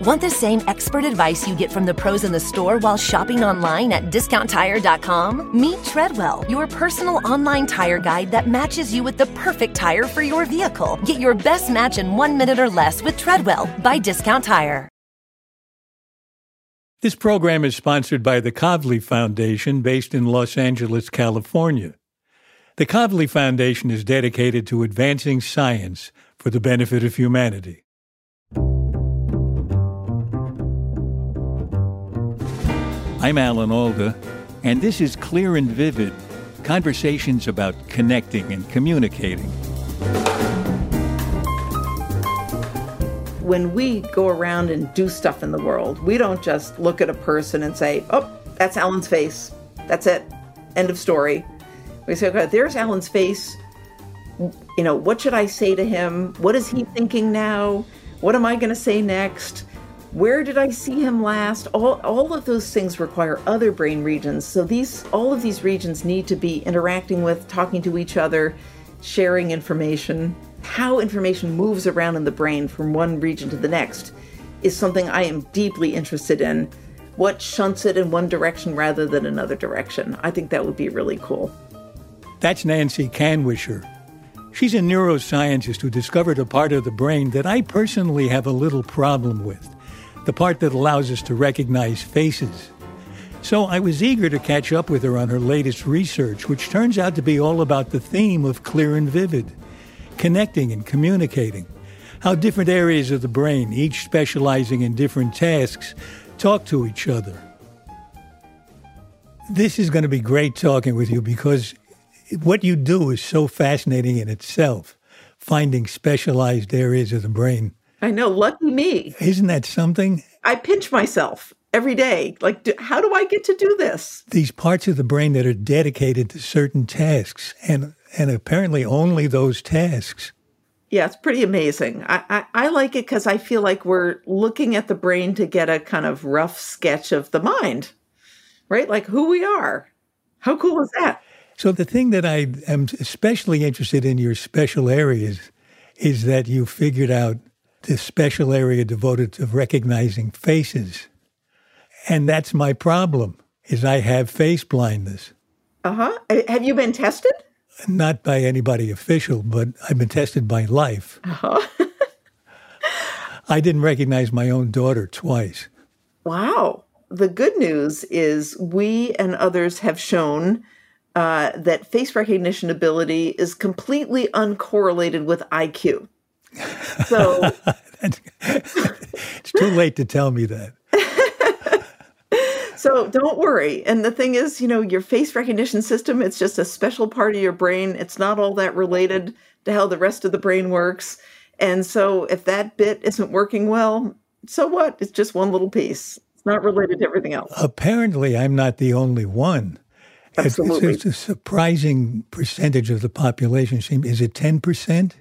Want the same expert advice you get from the pros in the store while shopping online at discounttire.com? Meet Treadwell, your personal online tire guide that matches you with the perfect tire for your vehicle. Get your best match in one minute or less with Treadwell by Discount Tire. This program is sponsored by the Kavli Foundation based in Los Angeles, California. The Kavli Foundation is dedicated to advancing science for the benefit of humanity. I'm Alan Alda, and this is Clear and Vivid conversations about connecting and communicating. When we go around and do stuff in the world, we don't just look at a person and say, oh, that's Alan's face. That's it. End of story. We say, okay, there's Alan's face. You know, what should I say to him? What is he thinking now? What am I going to say next? Where did I see him last? All, all of those things require other brain regions. So these all of these regions need to be interacting with, talking to each other, sharing information. How information moves around in the brain from one region to the next is something I am deeply interested in. What shunts it in one direction rather than another direction? I think that would be really cool. That's Nancy Kanwisher. She's a neuroscientist who discovered a part of the brain that I personally have a little problem with the part that allows us to recognize faces. So I was eager to catch up with her on her latest research, which turns out to be all about the theme of clear and vivid, connecting and communicating, how different areas of the brain, each specializing in different tasks, talk to each other. This is going to be great talking with you because what you do is so fascinating in itself, finding specialized areas of the brain I know. Lucky me. Isn't that something? I pinch myself every day. Like, do, how do I get to do this? These parts of the brain that are dedicated to certain tasks, and and apparently only those tasks. Yeah, it's pretty amazing. I, I, I like it because I feel like we're looking at the brain to get a kind of rough sketch of the mind, right? Like who we are. How cool is that? So, the thing that I am especially interested in your special areas is that you figured out this special area devoted to recognizing faces. And that's my problem is I have face blindness. Uh-huh. Have you been tested? Not by anybody official, but I've been tested by life. Uh-huh. I didn't recognize my own daughter twice. Wow. The good news is we and others have shown uh, that face recognition ability is completely uncorrelated with IQ. So it's too late to tell me that. so don't worry. And the thing is, you know, your face recognition system, it's just a special part of your brain. It's not all that related to how the rest of the brain works. And so if that bit isn't working well, so what? It's just one little piece. It's not related to everything else. Apparently, I'm not the only one. Absolutely. It's, it's a surprising percentage of the population. Is it 10%?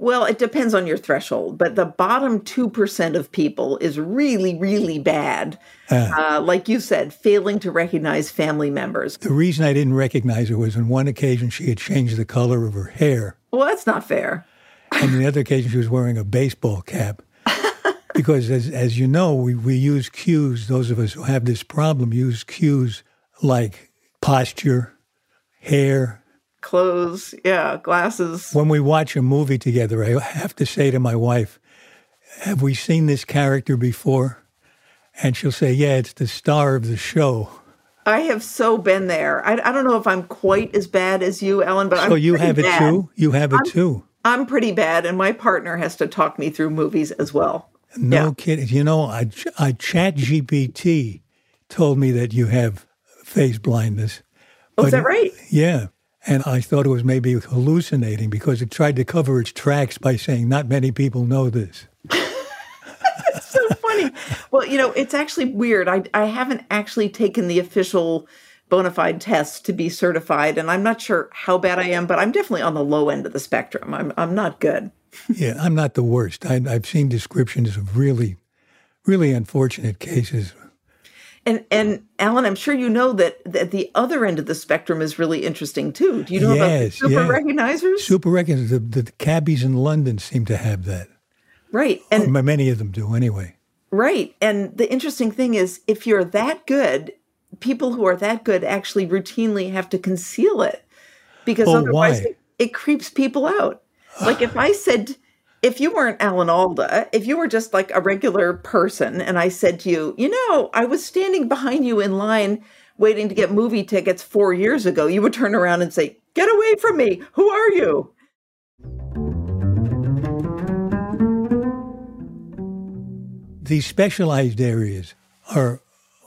Well, it depends on your threshold, but the bottom 2% of people is really, really bad. Uh, uh, like you said, failing to recognize family members. The reason I didn't recognize her was on one occasion she had changed the color of her hair. Well, that's not fair. And the other occasion she was wearing a baseball cap. because as, as you know, we, we use cues, those of us who have this problem use cues like posture, hair, clothes, yeah, glasses. When we watch a movie together, I have to say to my wife, Have we seen this character before? And she'll say, Yeah, it's the star of the show. I have so been there. I, I don't know if I'm quite as bad as you, Alan, but so I'm you have bad. it too. You have it I'm, too. I'm pretty bad, and my partner has to talk me through movies as well. No yeah. kidding. You know, I, I Chat GPT told me that you have face blindness. Oh, is that right? Yeah. And I thought it was maybe hallucinating because it tried to cover its tracks by saying, not many people know this. It's so funny. Well, you know, it's actually weird. I, I haven't actually taken the official bona fide test to be certified, and I'm not sure how bad I am, but I'm definitely on the low end of the spectrum. I'm, I'm not good. yeah, I'm not the worst. I, I've seen descriptions of really, really unfortunate cases. And and Alan, I'm sure you know that, that the other end of the spectrum is really interesting too. Do you know about the super yeah. recognizers? Super recognizers, the, the cabbies in London seem to have that. right. And many of them do anyway. Right. And the interesting thing is, if you're that good, people who are that good actually routinely have to conceal it because Oh, otherwise it, it creeps people out. Like if I said, if you weren't Alan Alda, if you were just like a regular person and I said to you, you know, I was standing behind you in line waiting to get movie tickets four years ago, you would turn around and say, get away from me. Who are you? These specialized areas are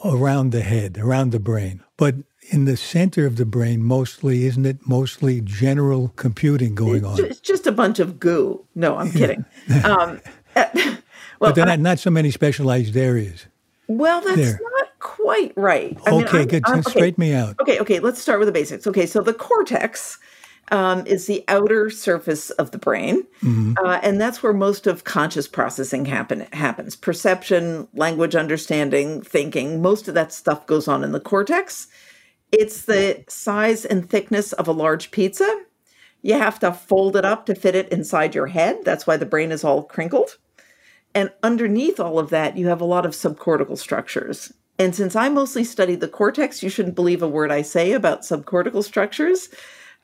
around the head, around the brain. But in the center of the brain, mostly, isn't it mostly general computing going on? It's just a bunch of goo. No, I'm kidding. Um, well, but they're not, not so many specialized areas. Well, that's There. not quite right. Okay, I'm- good. I'm- okay. Straighten me out. Okay, okay, let's start with the basics. Okay, so the cortex um, is the outer surface of the brain, Mm-hmm. uh, and that's where most of conscious processing happen happens. Perception, language understanding, thinking, most of that stuff goes on in the cortex. It's the size and thickness of a large pizza. You have to fold it up to fit it inside your head. That's why the brain is all crinkled. And underneath all of that, you have a lot of subcortical structures. And since I mostly study the cortex, you shouldn't believe a word I say about subcortical structures.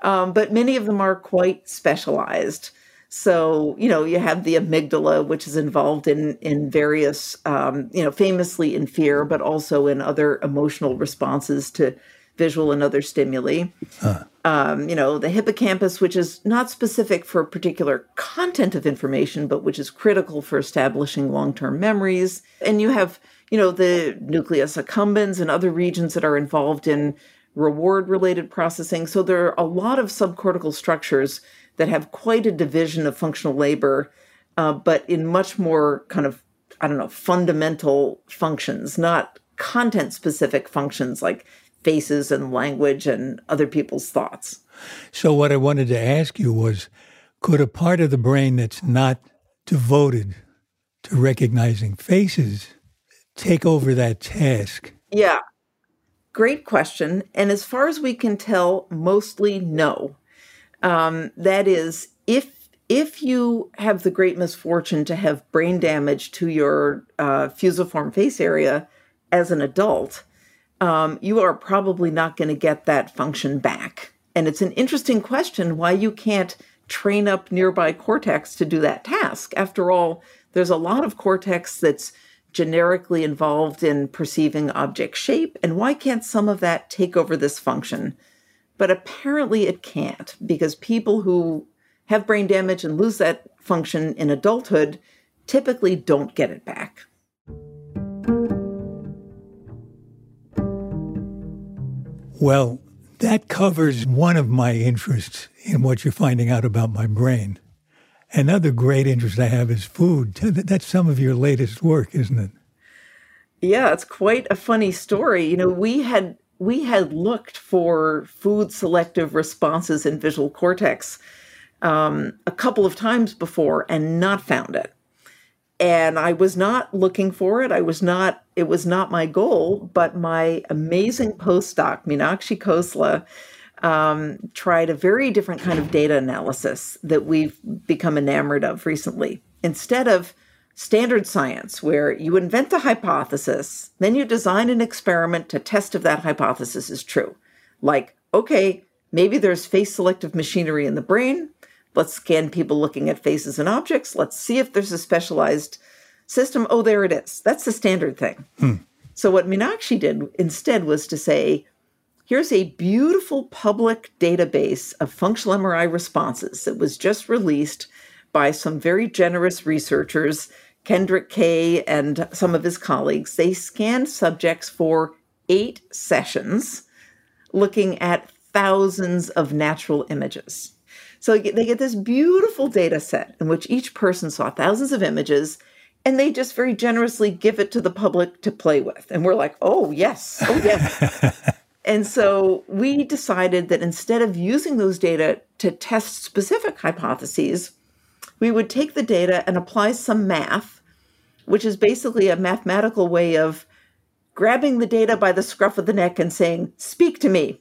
Um, but many of them are quite specialized. So, you know, you have the amygdala, which is involved in in various, um, you know, famously in fear, but also in other emotional responses to visual and other stimuli um, you know, the hippocampus, which is not specific for a particular content of information, but which is critical for establishing long term memories. And you have, you know, the nucleus accumbens and other regions that are involved in reward related processing. So there are a lot of subcortical structures that have quite a division of functional labor, uh, but in much more kind of, I don't know, fundamental functions, not content specific functions like faces and language and other people's thoughts. So, what I wanted to ask you was could a part of the brain that's not devoted to recognizing faces take over that task? Yeah. Great question. And as far as we can tell, mostly no. Um, that is, if if you have the great misfortune to have brain damage to your uh, fusiform face area as an adult, um, you are probably not going to get that function back. And it's an interesting question why you can't train up nearby cortex to do that task. After all, there's a lot of cortex that's generically involved in perceiving object shape, and why can't some of that take over this function? But apparently it can't, because people who have brain damage and lose that function in adulthood typically don't get it back. Well, that covers one of my interests in what you're finding out about my brain. Another great interest I have is food. That's some of your latest work, isn't it? Yeah, it's quite a funny story. You know, we had we had looked for food selective responses in visual cortex um, a couple of times before and not found it. And I was not looking for it. I was not. It was not my goal. But my amazing postdoc, Meenakshi Khosla, um, tried a very different kind of data analysis that we've become enamored of recently. Instead of standard science, where you invent a hypothesis, then you design an experiment to test if that hypothesis is true. Like, okay, maybe there's face selective machinery in the brain. Let's scan people looking at faces and objects. Let's see if there's a specialized system. Oh, there it is. That's the standard thing. Hmm. So, what Meenakshi did instead was to say, here's a beautiful public database of functional MRI responses that was just released by some very generous researchers, Kendrick Kay and some of his colleagues. They scanned subjects for eight sessions looking at thousands of natural images. So they get this beautiful data set in which each person saw thousands of images and they just very generously give it to the public to play with. And we're like, oh, yes, oh, yes. and so we decided that instead of using those data to test specific hypotheses, we would take the data and apply some math, which is basically a mathematical way of grabbing the data by the scruff of the neck and saying, Speak to me.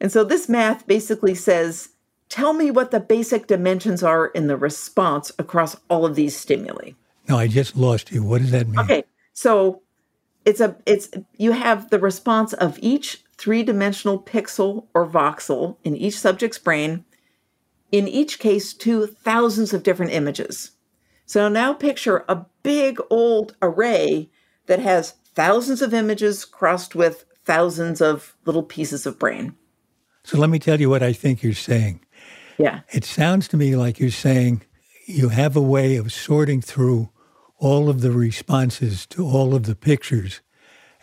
And so this math basically says, Tell me what the basic dimensions are in the response across all of these stimuli. No, I just lost you. What does that mean? Okay. So it's a it's you have the response of each three-dimensional pixel or voxel in each subject's brain, in each case to thousands of different images. So now picture a big old array that has thousands of images crossed with thousands of little pieces of brain. So let me tell you what I think you're saying. Yeah. It sounds to me like you're saying you have a way of sorting through all of the responses to all of the pictures.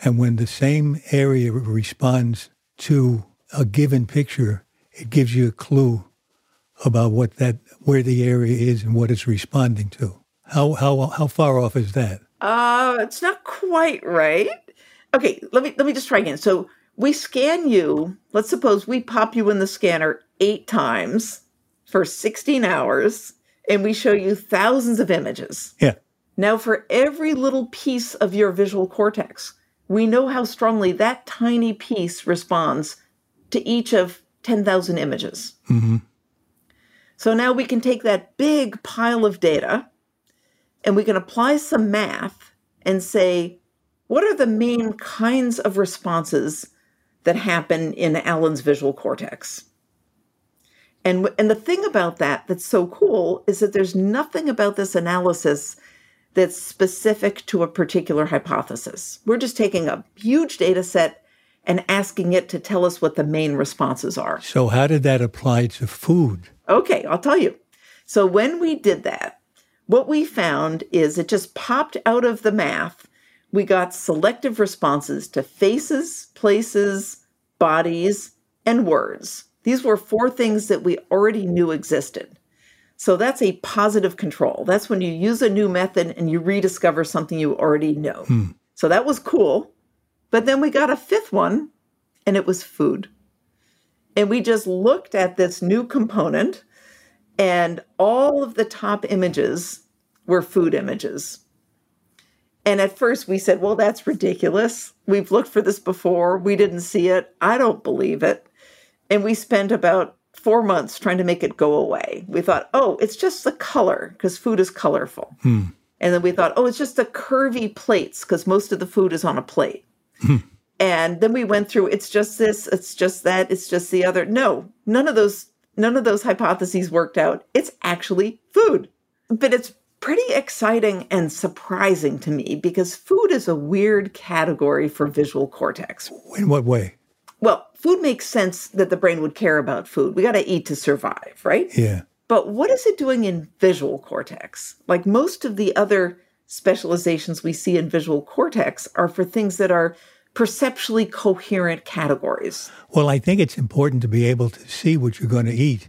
And when the same area responds to a given picture, it gives you a clue about what that where the area is and what it's responding to. How how how far off is that? Uh, it's not quite right. Okay, let me let me just try again. So we scan you. Let's suppose we pop you in the scanner eight times for 16 hours, and we show you thousands of images. Yeah. Now, for every little piece of your visual cortex, we know how strongly that tiny piece responds to each of 10,000 images. Mm-hmm. So now we can take that big pile of data and we can apply some math and say, what are the main kinds of responses that happen in Alan's visual cortex? And, and the thing about that that's so cool is that there's nothing about this analysis that's specific to a particular hypothesis. We're just taking a huge data set and asking it to tell us what the main responses are. So, how did that apply to food? Okay, I'll tell you. So, when we did that, what we found is it just popped out of the math. We got selective responses to faces, places, bodies, and words. These were four things that we already knew existed. So that's a positive control. That's when you use a new method and you rediscover something you already know. Hmm. So that was cool. But then we got a fifth one, and it was food. And we just looked at this new component, and all of the top images were food images. And at first we said, well, that's ridiculous. We've looked for this before. We didn't see it. I don't believe it. And we spent about four months trying to make it go away. We thought, oh, it's just the color because food is colorful. Hmm. And then we thought, oh, it's just the curvy plates because most of the food is on a plate. Hmm. and then we went through, it's just this, it's just that, it's just the other. No, none of those, none of those hypotheses worked out. It's actually food. But it's pretty exciting and surprising to me because food is a weird category for visual cortex. In what way? Well, food makes sense that the brain would care about food. We got to eat to survive, right? Yeah. But what is it doing in visual cortex? Like most of the other specializations we see in visual cortex are for things that are perceptually coherent categories. Well, I think it's important to be able to see what you're going to eat.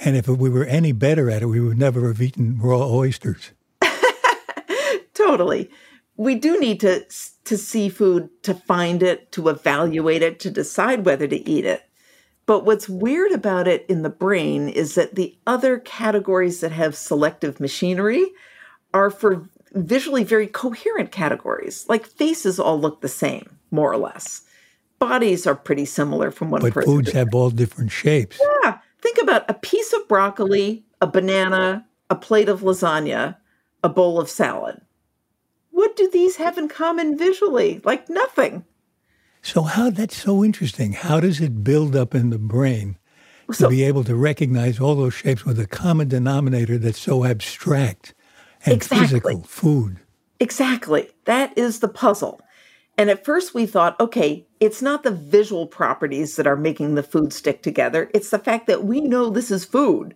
And if we were any better at it, we would never have eaten raw oysters. totally. We do need to to see food, to find it, to evaluate it, to decide whether to eat it. But what's weird about it in the brain is that the other categories that have selective machinery are for visually very coherent categories. Like faces all look the same, more or less. Bodies are pretty similar from one person. but person. foods have all different shapes. Yeah. Think about a piece of broccoli, a banana, a plate of lasagna, a bowl of salad. What do these have in common visually? Like nothing. So how that's so interesting. How does it build up in the brain to So- be able to recognize all those shapes with a common denominator that's so abstract and Exactly. physical, food? Exactly. That is the puzzle. And at first we thought, okay, it's not the visual properties that are making the food stick together. It's the fact that we know this is food.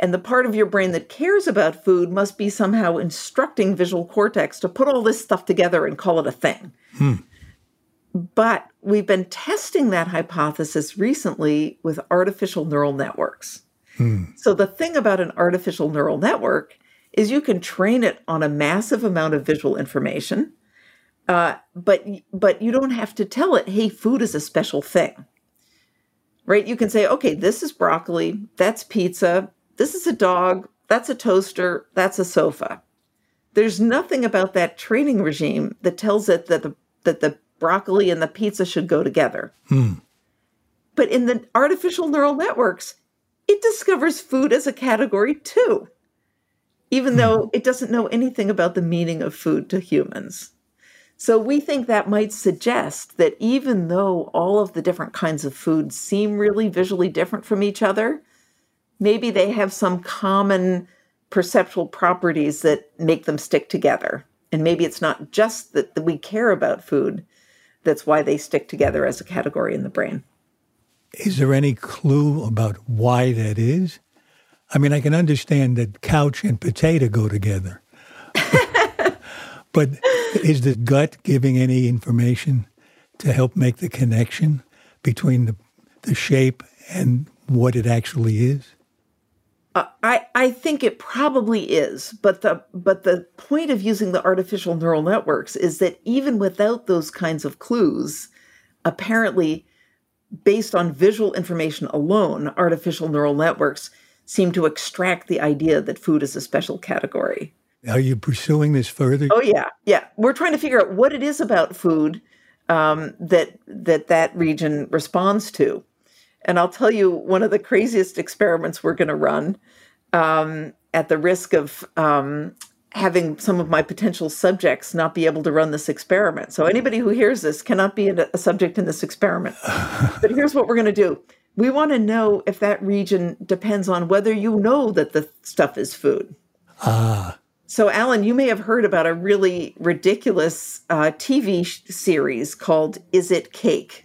And the part of your brain that cares about food must be somehow instructing visual cortex to put all this stuff together and call it a thing. But we've been testing that hypothesis recently with artificial neural networks. So the thing about an artificial neural network is you can train it on a massive amount of visual information, uh, but but you don't have to tell it, "Hey, food is a special thing." Right? You can say, "Okay, this is broccoli. That's pizza. This is a dog. That's a toaster, that's a sofa. There's nothing about that training regime that tells it that the that the broccoli and the pizza should go together. Hmm. But in the artificial neural networks, it discovers food as a category too, even though it doesn't know anything about the meaning of food to humans. So we think that might suggest that even though all of the different kinds of foods seem really visually different from each other, maybe they have some common perceptual properties that make them stick together. And maybe it's not just that we care about food, that's why they stick together as a category in the brain. Is there any clue about why that is? I mean, I can understand that couch and potato go together. but is the gut giving any information to help make the connection between the, the shape and what it actually is? Uh, I, I think it probably is, but the but the point of using the artificial neural networks is that even without those kinds of clues, apparently, based on visual information alone, artificial neural networks seem to extract the idea that food is a special category. Are you pursuing this further? Oh yeah, yeah. We're trying to figure out what it is about food um, that that that region responds to. And I'll tell you one of the craziest experiments we're going to run um, at the risk of um, having some of my potential subjects not be able to run this experiment. So anybody who hears this cannot be a, subject in this experiment. but here's what we're going to do. We want to know if that region depends on whether you know that the stuff is food. Ah. So, Alan, you may have heard about a really ridiculous uh, TV series called Is It Cake?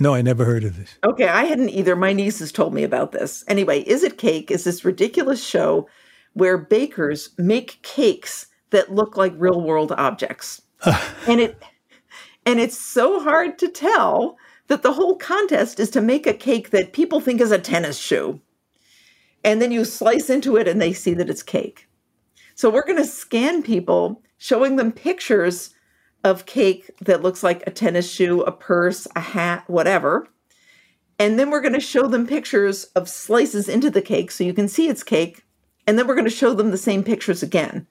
No, I never heard of this. Okay, I hadn't either. My nieces told me about this. Anyway, Is It Cake is this ridiculous show where bakers make cakes that look like real world objects. and it and it's so hard to tell that the whole contest is to make a cake that people think is a tennis shoe. And then you slice into it and they see that it's cake. So we're going to scan people showing them pictures of cake that looks like a tennis shoe, a purse, a hat, whatever. And then we're going to show them pictures of slices into the cake so you can see it's cake. And then we're going to show them the same pictures again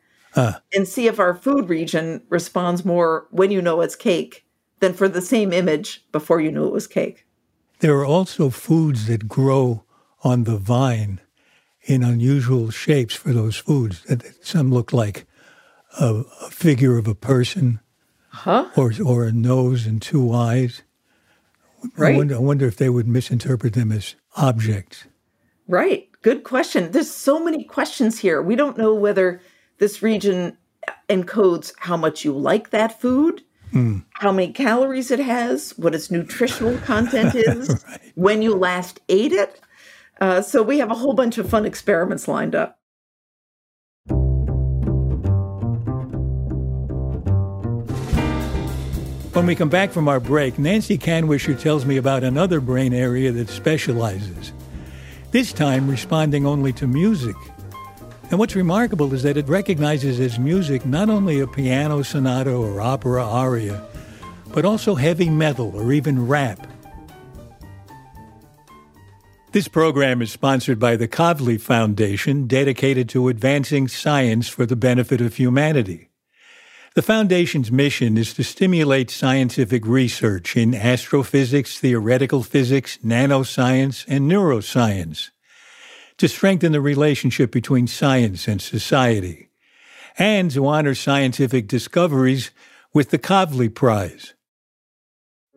and see if our food region responds more when you know it's cake than for the same image before you knew it was cake. There are also foods that grow on the vine in unusual shapes for those foods. Some look like a, a figure of a person Huh? or, or a nose and two eyes. I Right. wonder, I wonder if they would misinterpret them as objects. Right. Good question. There's so many questions here. We don't know whether this region encodes how much you like that food, how many calories it has, what its nutritional content is, when you last ate it. Uh, so we have a whole bunch of fun experiments lined up. When we come back from our break, Nancy Kanwisher tells me about another brain area that specializes, this time responding only to music. And what's remarkable is that it recognizes as music not only a piano sonata or opera aria, but also heavy metal or even rap. This program is sponsored by the Kavli Foundation, dedicated to advancing science for the benefit of humanity. The Foundation's mission is to stimulate scientific research in astrophysics, theoretical physics, nanoscience, and neuroscience, to strengthen the relationship between science and society, and to honor scientific discoveries with the Kavli Prize.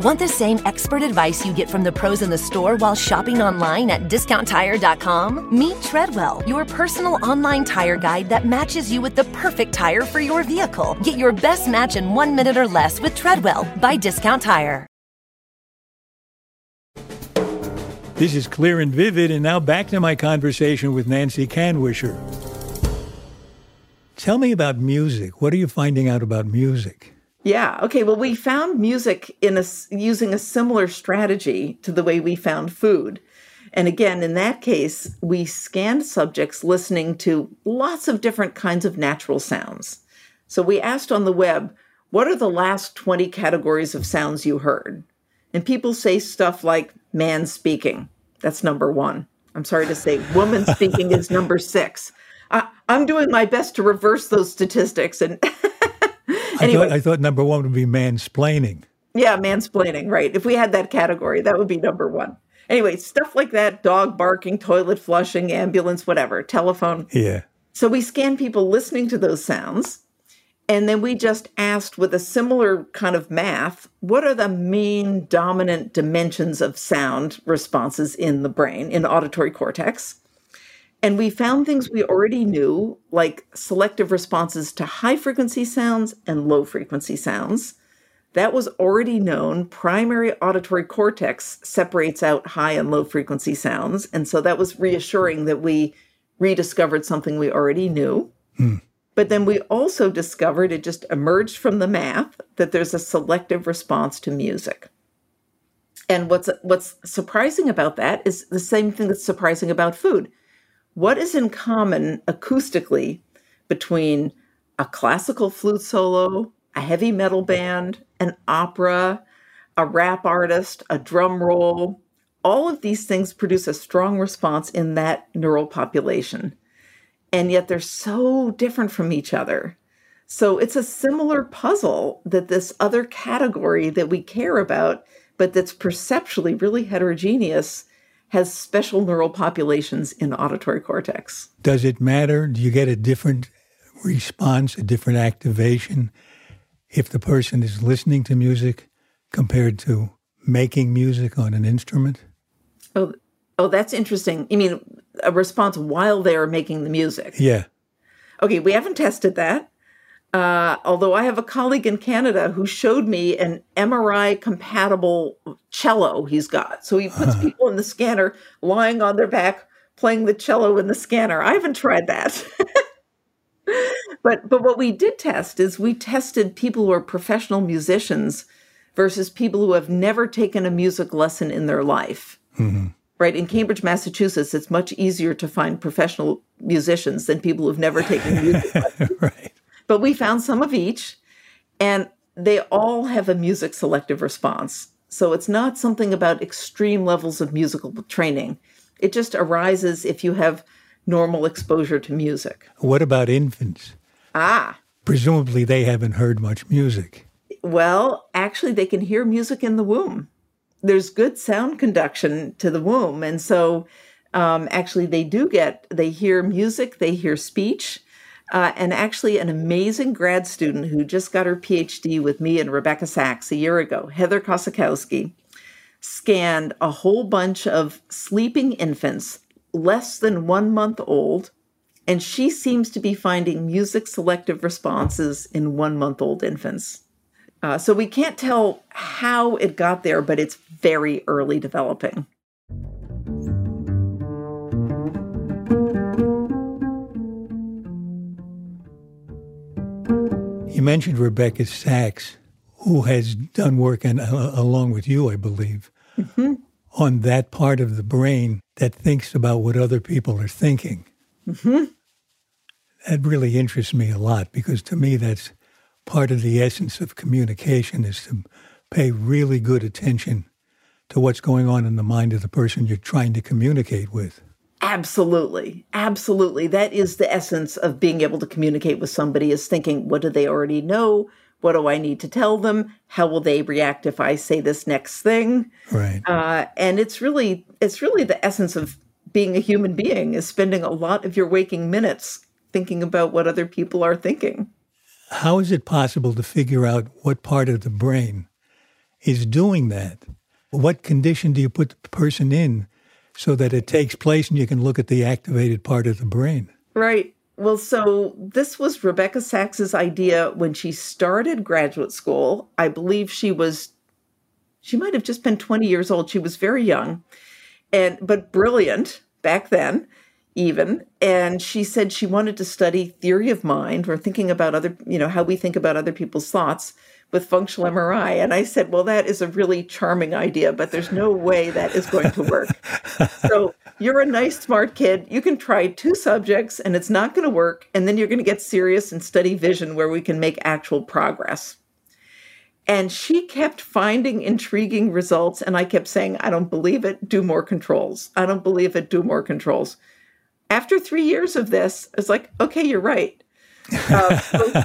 Want the same expert advice you get from the pros in the store while shopping online at discounttire.com? Meet Treadwell, your personal online tire guide that matches you with the perfect tire for your vehicle. Get your best match in one minute or less with Treadwell by Discount Tire. This is clear and vivid, and now back to my conversation with Nancy Kanwisher. Tell me about music. What are you finding out about music? Yeah. Okay. Well, we found music in a using a similar strategy to the way we found food. And again, in that case, we scanned subjects listening to lots of different kinds of natural sounds. So we asked on the web, what are the last 20 categories of sounds you heard? And people say stuff like man speaking. That's number one. I'm sorry to say, woman speaking is number six. I, am doing my best to reverse those statistics. And anyway, I thought, I thought number one would be mansplaining. Yeah, mansplaining, right. If we had that category, that would be number one. Anyway, stuff like that dog barking, toilet flushing, ambulance, whatever, telephone. Yeah. So we scan people listening to those sounds. And then we just asked with a similar kind of math what are the main dominant dimensions of sound responses in the brain, in the auditory cortex? And we found things we already knew, like selective responses to high frequency sounds and low frequency sounds. That was already known. Primary auditory cortex separates out high and low frequency sounds. And so that was reassuring that we rediscovered something we already knew. Hmm. But then we also discovered it just emerged from the math that there's a selective response to music. And what's what's surprising about that is the same thing that's surprising about food. What is in common acoustically between a classical flute solo, a heavy metal band, an opera, a rap artist, a drum roll? All of these things produce a strong response in that neural population and yet they're so different from each other. So it's a similar puzzle that this other category that we care about, but that's perceptually really heterogeneous, has special neural populations in auditory cortex. Does it matter? Do you get a different response, a different activation if the person is listening to music compared to making music on an instrument? Oh, oh, that's interesting. You mean a response while they're making the music. Yeah. Okay, we haven't tested that. Uh, although I have a colleague in Canada who showed me an MRI compatible cello he's got. So he puts people in the scanner lying on their back playing the cello in the scanner. I haven't tried that. but but what we did test is we tested people who are professional musicians versus people who have never taken a music lesson in their life. Mm-hmm right? In Cambridge, Massachusetts, it's much easier to find professional musicians than people who've never taken music. right. But we found some of each, and they all have a music selective response. So it's not something about extreme levels of musical training. It just arises if you have normal exposure to music. What about infants? Ah. Presumably they haven't heard much music. Well, actually, they can hear music in the womb there's good sound conduction to the womb. And so um, actually they do get, they hear music, they hear speech. Uh, and actually, an amazing grad student who just got her PhD with me and Rebecca Saxe a year ago, Heather Kosakowski, scanned a whole bunch of sleeping infants less than one month old. And she seems to be finding music selective responses in one month old infants. Uh, so we can't tell how it got there, but it's very early developing. You mentioned Rebecca Saxe, who has done work, and uh, along with you, I believe, mm-hmm. on that part of the brain that thinks about what other people are thinking. Mm-hmm. That really interests me a lot because to me, that's part of the essence of communication is to pay really good attention to what's going on in the mind of the person you're trying to communicate with. Absolutely. Absolutely. That is the essence of being able to communicate with somebody is thinking, what do they already know? What do I need to tell them? How will they react if I say this next thing? Right. Uh, and it's really, it's really the essence of being a human being is spending a lot of your waking minutes thinking about what other people are thinking how is it possible to figure out what part of the brain is doing that? What condition do you put the person in so that it takes place and you can look at the activated part of the brain? Right. Well, so this was Rebecca Saxe's idea when she started graduate school. I believe she was, she might have just been 20 years old. She was very young and, but brilliant back then even and she said she wanted to study theory of mind or thinking about other you know how we think about other people's thoughts with functional MRI. And I said, Well, that is a really charming idea, but there's no way that is going to work. so you're a nice, smart kid. You can try two subjects and it's not going to work. And then you're going to get serious and study vision where we can make actual progress. And she kept finding intriguing results. And I kept saying, I don't believe it. Do more controls. I don't believe it. Do more controls. After three years of this, it's like, okay, you're right. Uh, so,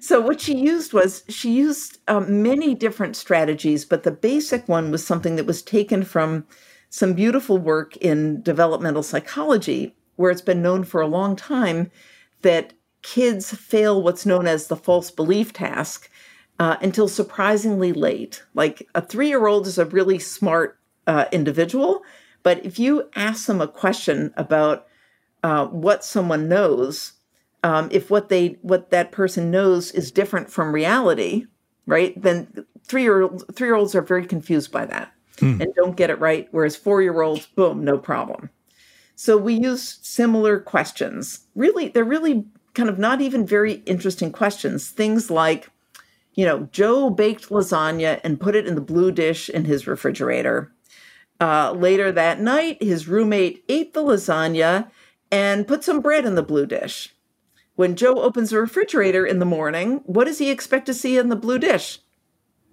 so, what she used was she used um, many different strategies, but the basic one was something that was taken from some beautiful work in developmental psychology, where it's been known for a long time that kids fail what's known as the false belief task uh, until surprisingly late. Like a three year old is a really smart uh, individual, but if you ask them a question about uh, what someone knows, um, if what they what that person knows is different from reality, right? Then three year olds three year olds are very confused by that hmm. and don't get it right. Whereas four year olds, boom, no problem. So we use similar questions. Really, they're really kind of not even very interesting questions. Things like, you know, Joe baked lasagna and put it in the blue dish in his refrigerator. Uh, later that night, his roommate ate the lasagna and put some bread in the blue dish. When Joe opens the refrigerator in the morning, what does he expect to see in the blue dish?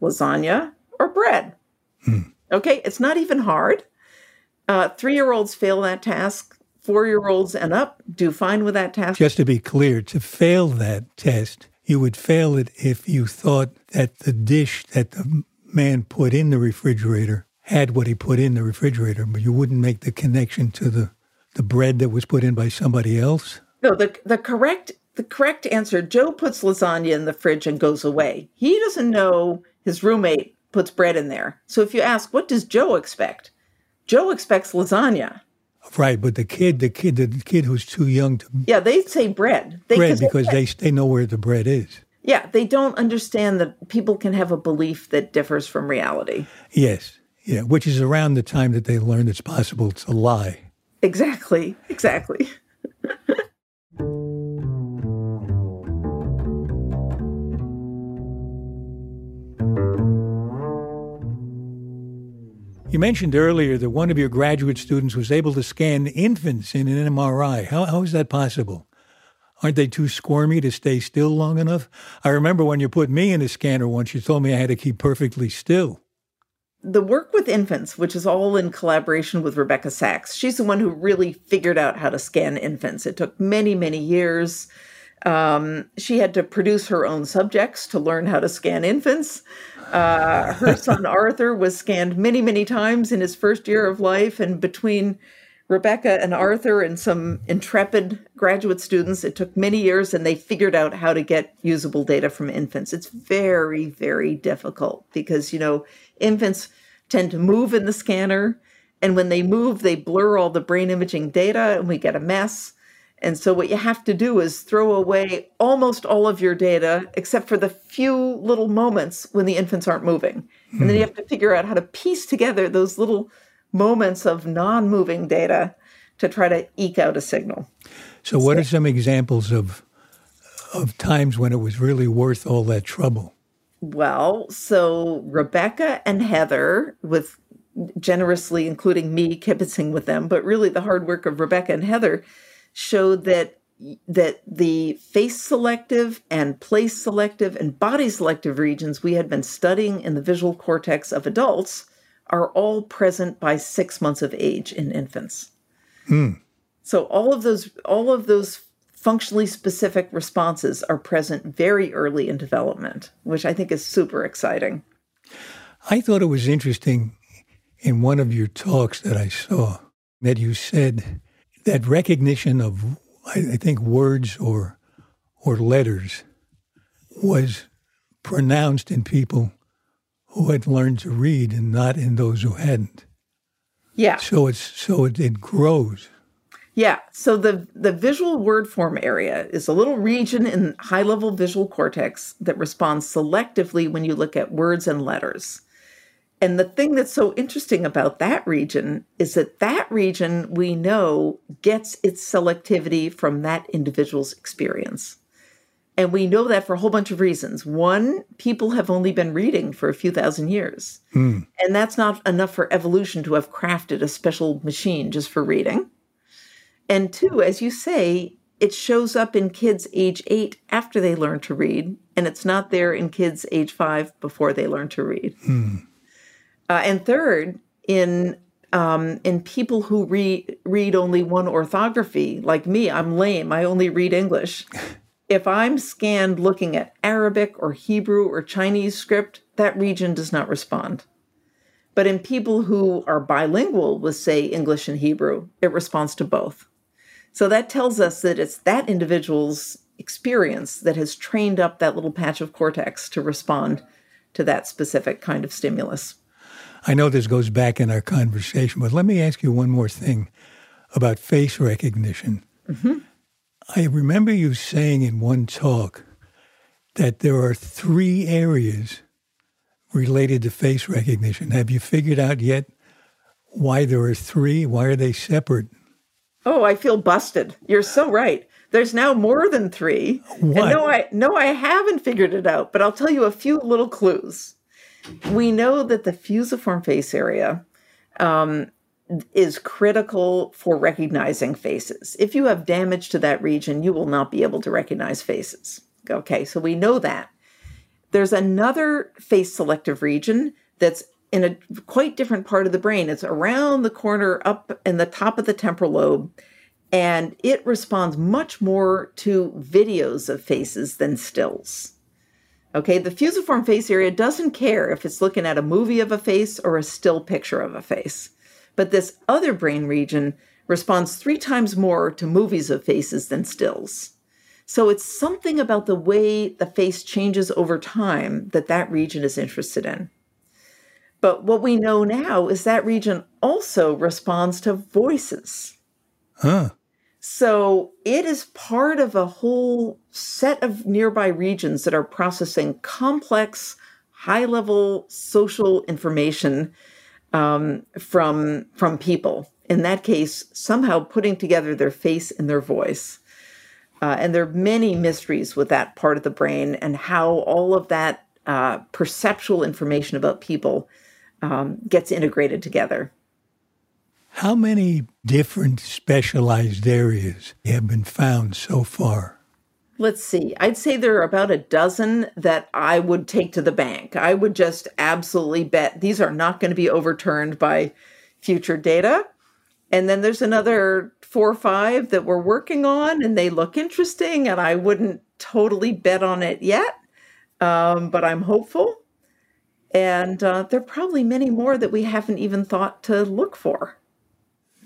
Lasagna or bread? Hmm. Okay, it's not even hard. Uh, Three year olds fail that task. Four year olds and up do fine with that task. Just to be clear, to fail that test, you would fail it if you thought that the dish that the man put in the refrigerator had what he put in the refrigerator, but you wouldn't make the connection to the, the bread that was put in by somebody else. No, the the correct the correct answer. Joe puts lasagna in the fridge and goes away. He doesn't know his roommate puts bread in there. So if you ask, what does Joe expect? Joe expects lasagna. Right, but the kid, the kid, the kid who's too young to yeah, they say bread. They, bread because they, they know where the bread is. Yeah, they don't understand that people can have a belief that differs from reality. Yes, yeah, which is around the time that they learn it's possible to lie. Exactly, exactly. You mentioned earlier that one of your graduate students was able to scan infants in an MRI. How, how is that possible? Aren't they too squirmy to stay still long enough? I remember when you put me in a scanner once, you told me I had to keep perfectly still. The work with infants, which is all in collaboration with Rebecca Saxe, she's the one who really figured out how to scan infants. It took many, many years. Um, she had to produce her own subjects to learn how to scan infants. Uh, her son Arthur was scanned many, many times in his first year of life. And between Rebecca and Arthur and some intrepid graduate students, it took many years and they figured out how to get usable data from infants. It's very, very difficult because, you know, infants tend to move in the scanner. And when they move, they blur all the brain imaging data and we get a mess. And so what you have to do is throw away almost all of your data, except for the few little moments when the infants aren't moving. And then you hmm. have to figure out how to piece together those little moments of non moving data to try to eke out a signal. So, what are some examples of, of times when it was really worth all that trouble? Well, so Rebecca and Heather, with generously including me kibitzing with them, but really the hard work of Rebecca and Heather showed that that the face selective and place selective and body selective regions we had been studying in the visual cortex of adults are all present by six months of age in infants. Hmm. So all of those all of those functionally specific responses are present very early in development, which I think is super exciting. I thought it was interesting in one of your talks that I saw that you said that recognition of, I, think, words or or letters was pronounced in people who had learned to read and not in those who hadn't. Yeah. So it's so it, it grows. Yeah. So the the visual word form area is a little region in high level visual cortex that responds selectively when you look at words and letters. And the thing that's so interesting about that region is that that region we know gets its selectivity from that individual's experience. And we know that for a whole bunch of reasons. One, people have only been reading for a few thousand years. Hmm. And that's not enough for evolution to have crafted a special machine just for reading. And two, as you say, it shows up in kids age eight after they learn to read, and it's not there in kids age five before they learn to read. Hmm. Uh, and third, in um, in people who read read only one orthography, like me, I'm lame. I only read English. if I'm scanned looking at Arabic or Hebrew or Chinese script, that region does not respond. But in people who are bilingual with, say, English and Hebrew, it responds to both. So that tells us that it's that individual's experience that has trained up that little patch of cortex to respond to that specific kind of stimulus. I know this goes back in our conversation, but let me ask you one more thing about face recognition. Mm-hmm. I remember you saying in one talk that there are three areas related to face recognition. Have you figured out yet why there are three? Why are they separate? Oh, I feel busted. You're so right. There's now more than three. What? And no, I no, I haven't figured it out, but I'll tell you a few little clues. We know that the fusiform face area um, is critical for recognizing faces. If you have damage to that region, you will not be able to recognize faces. Okay, so we know that. There's another face selective region that's in a quite different part of the brain. It's around the corner up in the top of the temporal lobe, and it responds much more to videos of faces than stills. Okay, the fusiform face area doesn't care if it's looking at a movie of a face or a still picture of a face. But this other brain region responds three times more to movies of faces than stills. So it's something about the way the face changes over time that that region is interested in. But what we know now is that region also responds to voices. Huh. So it is part of a whole set of nearby regions that are processing complex, high level social information um, from, from people. In that case, somehow putting together their face and their voice. Uh, and there are many mysteries with that part of the brain and how all of that uh, perceptual information about people um, gets integrated together. How many different specialized areas have been found so far? Let's see. I'd say there are about a dozen that I would take to the bank. I would just absolutely bet these are not going to be overturned by future data. And then there's another four or five that we're working on, and they look interesting. And I wouldn't totally bet on it yet, um, but I'm hopeful. And uh, there are probably many more that we haven't even thought to look for.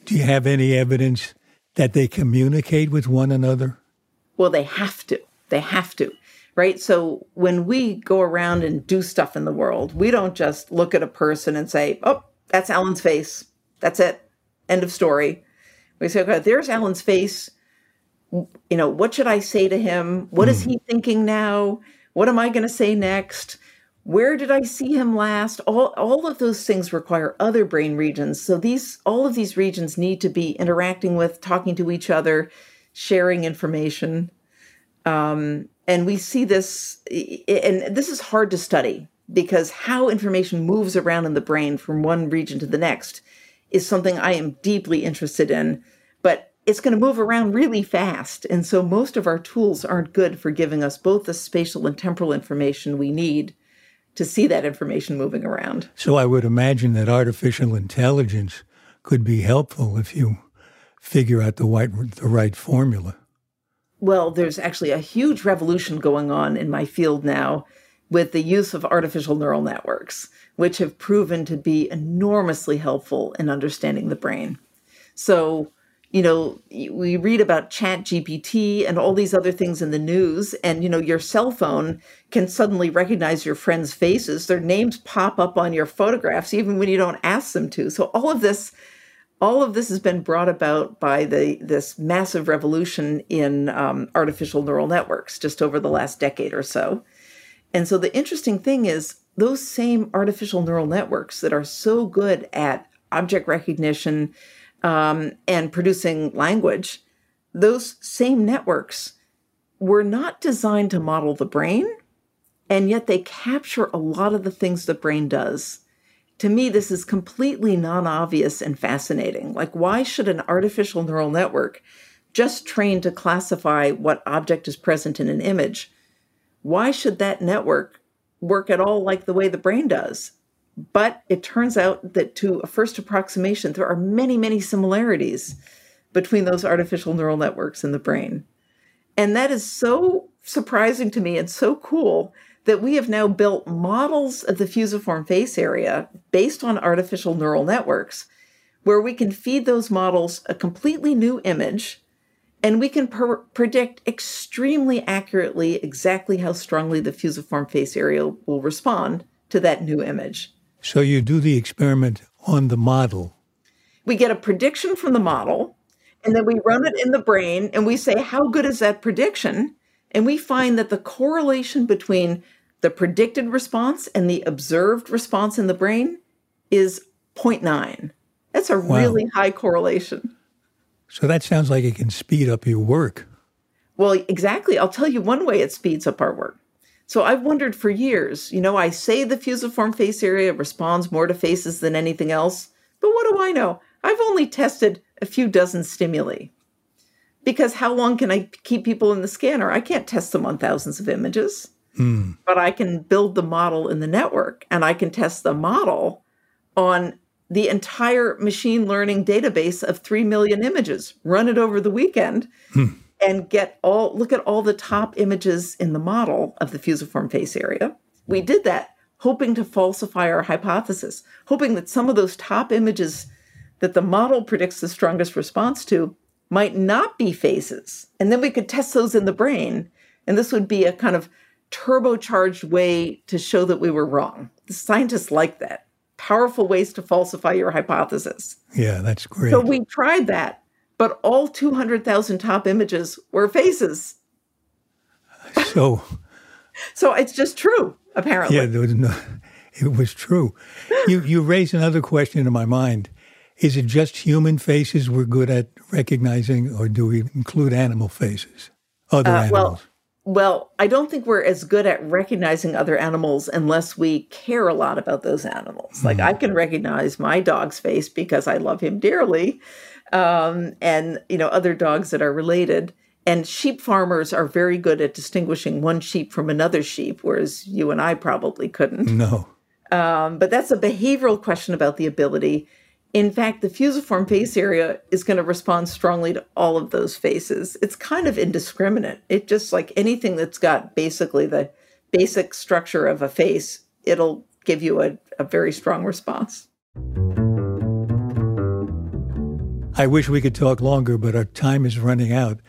Do you have any evidence that they communicate with one another? Well, they have to. They have to, right? So when we go around and do stuff in the world, we don't just look at a person and say, oh, that's Alan's face. That's it. End of story. We say, okay, there's Alan's face. You know, what should I say to him? What is hmm. he thinking now? What am I going to say next? Where did I see him last? All, all of those things require other brain regions. So these, all of these regions need to be interacting with, talking to each other, sharing information. Um, and we see this, and this is hard to study because how information moves around in the brain from one region to the next is something I am deeply interested in. But it's going to move around really fast. And so most of our tools aren't good for giving us both the spatial and temporal information we need to see that information moving around. So I would imagine that artificial intelligence could be helpful if you figure out the right, the right formula. Well, there's actually a huge revolution going on in my field now with the use of artificial neural networks, which have proven to be enormously helpful in understanding the brain. So, you know, we read about Chat GPT and all these other things in the news, and you know, your cell phone can suddenly recognize your friends' faces. Their names pop up on your photographs, even when you don't ask them to. So all of this, all of this has been brought about by the this massive revolution in um, artificial neural networks just over the last decade or so. And so the interesting thing is those same artificial neural networks that are so good at object recognition um, and producing language, those same networks were not designed to model the brain, and yet they capture a lot of the things the brain does. To me, this is completely non obvious and fascinating. Like, why should an artificial neural network just trained to classify what object is present in an image? Why should that network work at all like the way the brain does? But it turns out that to a first approximation, there are many, many similarities between those artificial neural networks in the brain. And that is so surprising to me and so cool that we have now built models of the fusiform face area based on artificial neural networks, where we can feed those models a completely new image and we can per- predict extremely accurately exactly how strongly the fusiform face area will respond to that new image. So you do the experiment on the model. We get a prediction from the model, and then we run it in the brain, and we say, How good is that prediction? And we find that the correlation between the predicted response and the observed response in the brain is 0.9. That's a wow. really high correlation. So that sounds like it can speed up your work. Well, exactly. I'll tell you one way it speeds up our work. So I've wondered for years, you know, I say the fusiform face area responds more to faces than anything else, but what do I know? I've only tested a few dozen stimuli. Because how long can I keep people in the scanner? I can't test them on thousands of images. Mm. But I can build the model in the network and I can test the model on the entire machine learning database of 3 million images, run it over the weekend, mm. And get all look at all the top images in the model of the fusiform face area. We did that hoping to falsify our hypothesis, hoping that some of those top images that the model predicts the strongest response to might not be faces. And then we could test those in the brain. And this would be a kind of turbocharged way to show that we were wrong. The scientists like that. Powerful ways to falsify your hypothesis. Yeah, that's great. So we tried that, but all 200,000 top images were faces. So, so it's just true, apparently. Yeah, there was no, it was true. You you raise another question in my mind. Is it just human faces we're good at recognizing, or do we include animal faces? Other uh, animals? Well, well, I don't think we're as good at recognizing other animals unless we care a lot about those animals. Like I hmm. can recognize my dog's face because I love him dearly, um, and you know other dogs that are related. And sheep farmers are very good at distinguishing one sheep from another sheep, whereas you and I probably couldn't. No. Um, but that's a behavioral question about the ability. In fact, the fusiform face area is going to respond strongly to all of those faces. It's kind of indiscriminate. It just like anything that's got basically the basic structure of a face, it'll give you a, a very strong response. I wish we could talk longer, but our time is running out.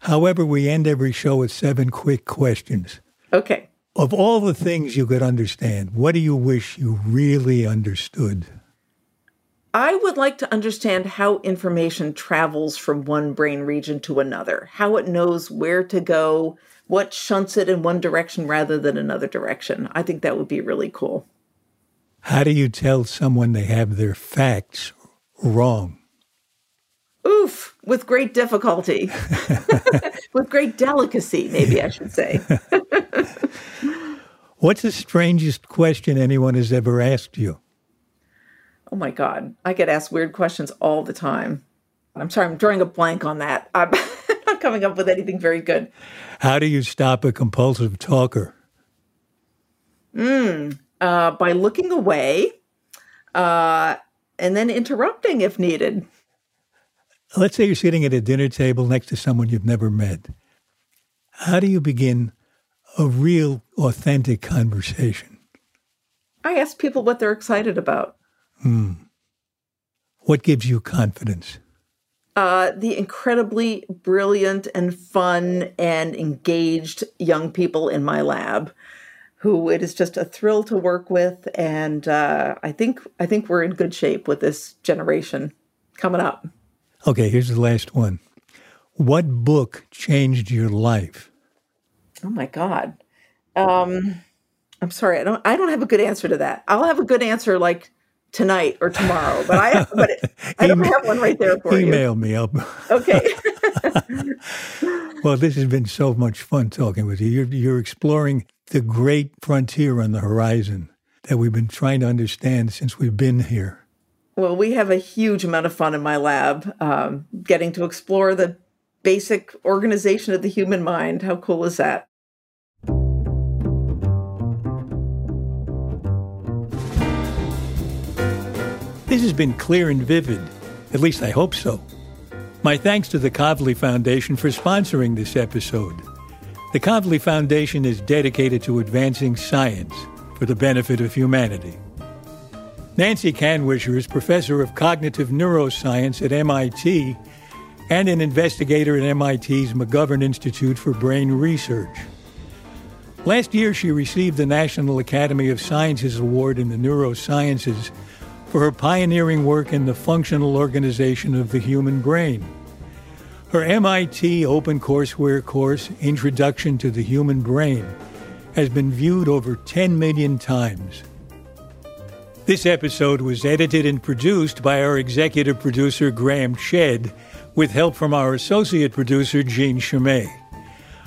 However, we end every show with seven quick questions. Okay. Of all the things you could understand, what do you wish you really understood? I would like to understand how information travels from one brain region to another, how it knows where to go, what shunts it in one direction rather than another direction. I think that would be really cool. How do you tell someone they have their facts wrong? Oof, with great difficulty, with great delicacy, maybe I should say. What's the strangest question anyone has ever asked you? Oh my God. I get asked weird questions all the time. I'm sorry, I'm drawing a blank on that. I'm not coming up with anything very good. How do you stop a compulsive talker? Mm, uh, by looking away uh, and then interrupting if needed. Let's say you're sitting at a dinner table next to someone you've never met. How do you begin a real, authentic conversation? I ask people what they're excited about. Hmm. What gives you confidence? Uh, the incredibly brilliant and fun and engaged young people in my lab, who it is just a thrill to work with, and uh, I think I think we're in good shape with this generation coming up. Okay, here's the last one. What book changed your life? Oh my God. Um, I'm sorry, I don't I don't have a good answer to that. I'll have a good answer like tonight or tomorrow. But I, but it, I don't have one right there for Email you. Email me. I'll, Okay. well, this has been so much fun talking with you. You're, you're exploring the great frontier on the horizon that we've been trying to understand since we've been here. well, we have a huge amount of fun in my lab, um, getting to explore the basic organization of the human mind. How cool is that? This has been clear and vivid. At least I hope so. My thanks to the Kavli Foundation for sponsoring this episode. The Kavli Foundation is dedicated to advancing science for the benefit of humanity. Nancy Kanwisher is professor of cognitive neuroscience at MIT and an investigator at MIT's McGovern Institute for Brain Research. Last year, she received the National Academy of Sciences Award in the neurosciences for her pioneering work in the functional organization of the human brain. Her MIT OpenCourseWare course, Introduction to the Human Brain, has been viewed over 10 million times. This episode was edited and produced by our executive producer, Graham Chedd, with help from our associate producer, Jean Chemay.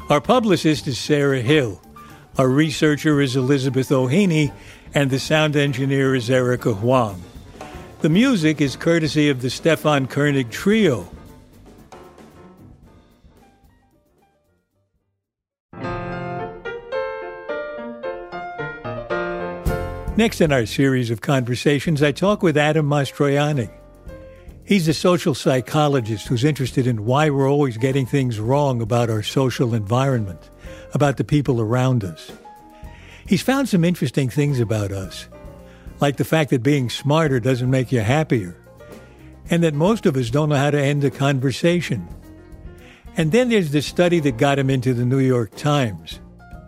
Our publicist is Sarah Hill. Our researcher is Elizabeth O'Haney, and the sound engineer is Erica Huang. The music is courtesy of the Stefan Koenig Trio. Next in our series of conversations, I talk with Adam Mastroianni. He's a social psychologist who's interested in why we're always getting things wrong about our social environment, about the people around us. He's found some interesting things about us, like the fact that being smarter doesn't make you happier, and that most of us don't know how to end a conversation. And then there's the study that got him into the New York Times.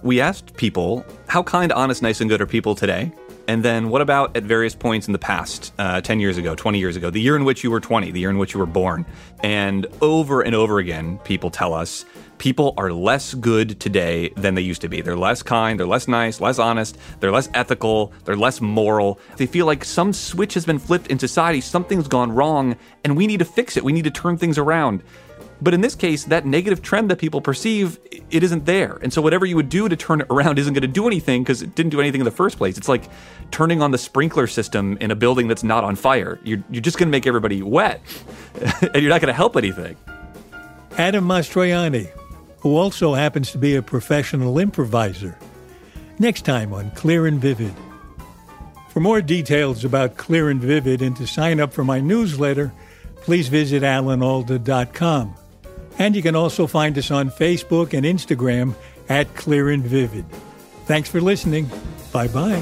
We asked people, how kind, honest, nice, and good are people today? And then what about at various points in the past, uh, 10 years ago, 20 years ago, the year in which you were 20, the year in which you were born? And over and over again, people tell us people are less good today than they used to be. They're less kind, they're less nice, less honest, they're less ethical, they're less moral. They feel like some switch has been flipped in society, something's gone wrong, and we need to fix it. We need to turn things around. But in this case, that negative trend that people perceive, it isn't there. And so whatever you would do to turn it around isn't going to do anything because it didn't do anything in the first place. It's like turning on the sprinkler system in a building that's not on fire. You're, you're just going to make everybody wet and you're not going to help anything. Adam Mastroianni, who also happens to be a professional improviser. Next time on Clear and Vivid. For more details about Clear and Vivid and to sign up for my newsletter, please visit alanalda.com. And you can also find us on Facebook and Instagram at Clear and Vivid. Thanks for listening. Bye bye.